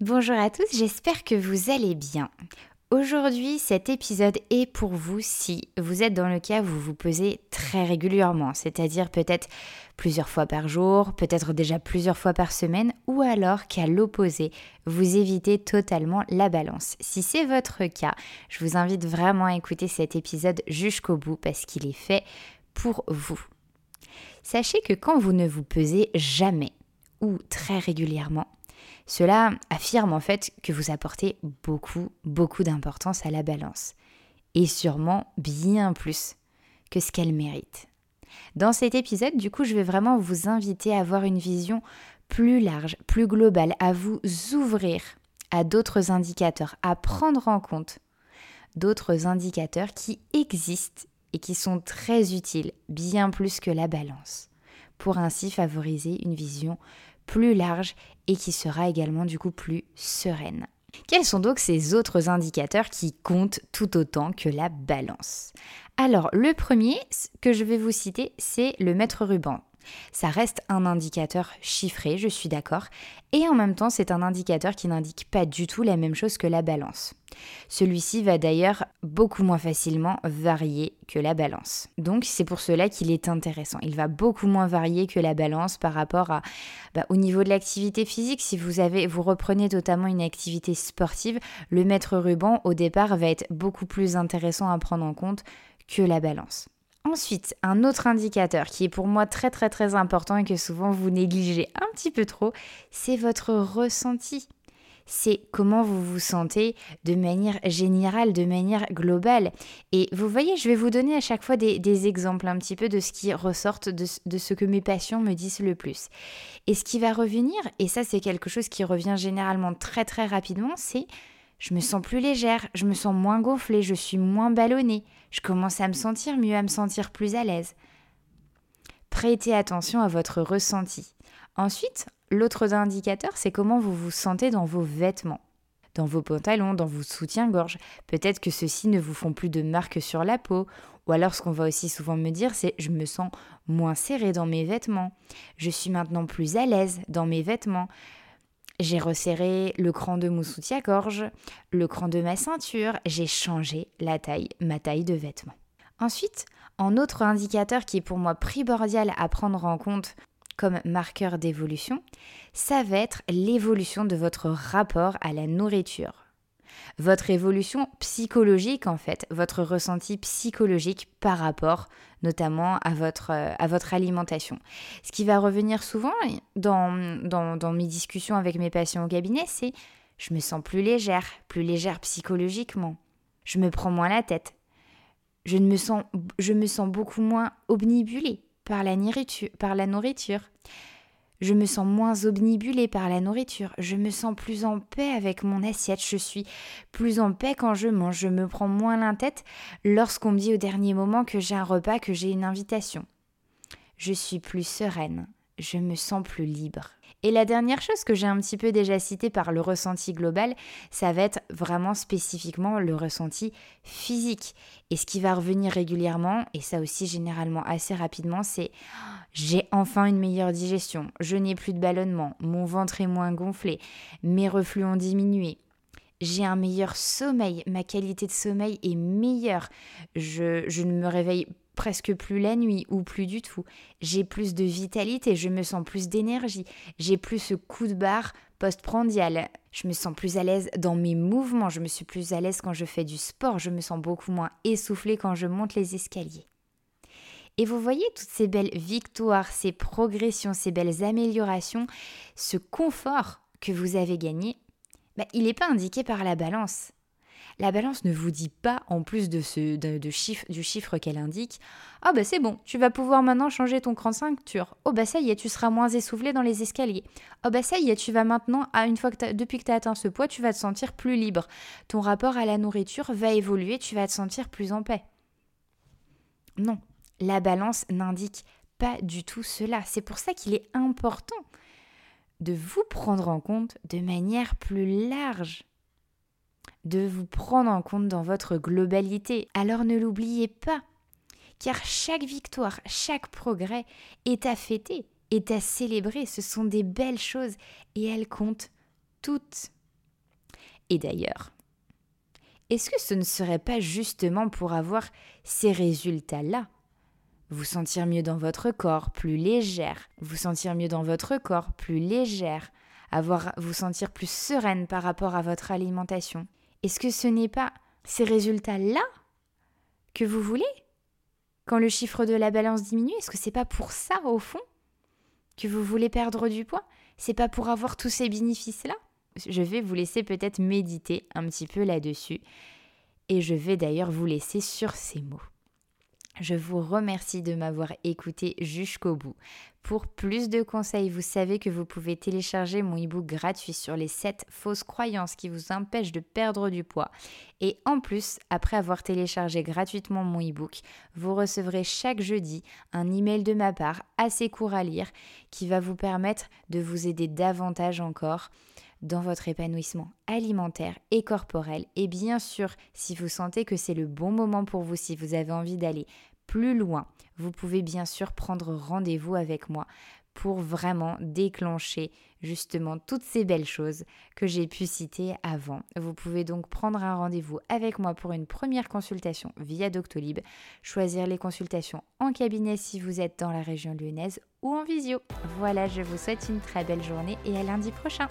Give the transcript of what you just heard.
Bonjour à tous, j'espère que vous allez bien. Aujourd'hui, cet épisode est pour vous si vous êtes dans le cas où vous vous pesez très régulièrement, c'est-à-dire peut-être plusieurs fois par jour, peut-être déjà plusieurs fois par semaine, ou alors qu'à l'opposé, vous évitez totalement la balance. Si c'est votre cas, je vous invite vraiment à écouter cet épisode jusqu'au bout parce qu'il est fait pour vous. Sachez que quand vous ne vous pesez jamais ou très régulièrement, cela affirme en fait que vous apportez beaucoup, beaucoup d'importance à la balance. Et sûrement bien plus que ce qu'elle mérite. Dans cet épisode, du coup, je vais vraiment vous inviter à avoir une vision plus large, plus globale, à vous ouvrir à d'autres indicateurs, à prendre en compte d'autres indicateurs qui existent et qui sont très utiles, bien plus que la balance, pour ainsi favoriser une vision plus large et qui sera également du coup plus sereine. Quels sont donc ces autres indicateurs qui comptent tout autant que la balance? Alors le premier que je vais vous citer, c'est le mètre ruban. Ça reste un indicateur chiffré, je suis d'accord, et en même temps c'est un indicateur qui n'indique pas du tout la même chose que la balance. Celui-ci va d'ailleurs beaucoup moins facilement varier que la balance. Donc c'est pour cela qu'il est intéressant. Il va beaucoup moins varier que la balance par rapport bah, au niveau de l'activité physique. Si vous avez vous reprenez notamment une activité sportive, le mètre ruban au départ va être beaucoup plus intéressant à prendre en compte que la balance. Ensuite, un autre indicateur qui est pour moi très très très important et que souvent vous négligez un petit peu trop, c'est votre ressenti. C'est comment vous vous sentez de manière générale, de manière globale. Et vous voyez, je vais vous donner à chaque fois des, exemples un petit peu de ce qui ressort de, de ce que mes patients me disent le plus. Et ce qui va revenir, et ça c'est quelque chose qui revient généralement très très rapidement, c'est je me sens plus légère, je me sens moins gonflée, je suis moins ballonnée, je commence à me sentir mieux, à me sentir plus à l'aise. Prêtez attention à votre ressenti. Ensuite, l'autre indicateur, c'est comment vous vous sentez dans vos vêtements, dans vos pantalons, dans vos soutiens-gorge. Peut-être que ceux-ci ne vous font plus de marques sur la peau, ou alors ce qu'on va aussi souvent me dire, c'est je me sens moins serrée dans mes vêtements, je suis maintenant plus à l'aise dans mes vêtements, j'ai resserré le cran de mon soutien-gorge, le cran de ma ceinture, j'ai changé la taille, ma taille de vêtements. Ensuite, en autre indicateur qui est pour moi primordial à prendre en compte comme marqueur d'évolution, ça va être l'évolution de votre rapport à la nourriture votre évolution psychologique en fait, votre ressenti psychologique par rapport notamment à votre, euh, à votre alimentation. Ce qui va revenir souvent dans, dans, dans mes discussions avec mes patients au cabinet, c'est je me sens plus légère, plus légère psychologiquement. Je me prends moins la tête. Je, me, sens, je me sens beaucoup moins obnibulée par la nourriture. Par la nourriture. Je me sens moins obnibulée par la nourriture. Je me sens plus en paix avec mon assiette. Je suis plus en paix quand je mange. Je me prends moins la tête lorsqu'on me dit au dernier moment que j'ai un repas, que j'ai une invitation. Je suis plus sereine. Je me sens plus libre. Et la dernière chose que j'ai un petit peu déjà citée par le ressenti global, ça va être vraiment spécifiquement le ressenti physique. Et ce qui va revenir régulièrement, et ça aussi généralement assez rapidement, c'est j'ai enfin une meilleure digestion, je n'ai plus de ballonnement, mon ventre est moins gonflé, mes reflux ont diminué, j'ai un meilleur sommeil, ma qualité de sommeil est meilleure, je, je ne me réveille presque plus la nuit ou plus du tout. J'ai plus de vitalité, je me sens plus d'énergie, j'ai plus ce coup de barre post-prandial. Je me sens plus à l'aise dans mes mouvements, je me suis plus à l'aise quand je fais du sport, je me sens beaucoup moins essoufflée quand je monte les escaliers. Et vous voyez toutes ces belles victoires, ces progressions, ces belles améliorations, ce confort que vous avez gagné, bah, il n'est pas indiqué par la balance. La balance ne vous dit pas, en plus de ce, de, chiffre, du chiffre qu'elle indique, ah bah c'est bon, tu vas pouvoir maintenant changer ton cran de ceinture. Oh bah ça y est, tu seras moins essoufflé dans les escaliers. Oh bah ça y est, tu vas maintenant, à une fois que depuis que tu as atteint ce poids, tu vas te sentir plus libre. Ton rapport à la nourriture va évoluer, tu vas te sentir plus en paix. Non, la balance n'indique pas du tout cela. C'est pour ça qu'il est important de vous prendre en compte de manière plus large de vous prendre en compte dans votre globalité. Alors ne l'oubliez pas, car chaque victoire, chaque progrès est à fêter, est à célébrer. Ce sont des belles choses et elles comptent toutes. Et d'ailleurs, est-ce que ce ne serait pas justement pour avoir ces résultats-là? Vous sentir mieux dans votre corps, plus légère, vous sentir mieux dans votre corps, plus légère, avoir vous sentir plus sereine par rapport à votre alimentation, est-ce que ce n'est pas ces résultats-là que vous voulez Quand le chiffre de la balance diminue, est-ce que c'est pas pour ça au fond que vous voulez perdre du poids? C'est pas pour avoir tous ces bénéfices-là? Je vais vous laisser peut-être méditer un petit peu là-dessus et je vais d'ailleurs vous laisser sur ces mots. Je vous remercie de m'avoir écouté jusqu'au bout. Pour plus de conseils, vous savez que vous pouvez télécharger mon e-book gratuit sur les 7 fausses croyances qui vous empêchent de perdre du poids. Et en plus, après avoir téléchargé gratuitement mon e-book, vous recevrez chaque jeudi un email de ma part assez court à lire qui va vous permettre de vous aider davantage encore dans votre épanouissement alimentaire et corporel. Et bien sûr, si vous sentez que c'est le bon moment pour vous, si vous avez envie d'aller plus loin, vous pouvez bien sûr prendre rendez-vous avec moi pour vraiment déclencher justement toutes ces belles choses que j'ai pu citer avant. Vous pouvez donc prendre un rendez-vous avec moi pour une première consultation via Doctolib, choisir les consultations en cabinet si vous êtes dans la région lyonnaise ou en visio. Voilà, je vous souhaite une très belle journée et à lundi prochain.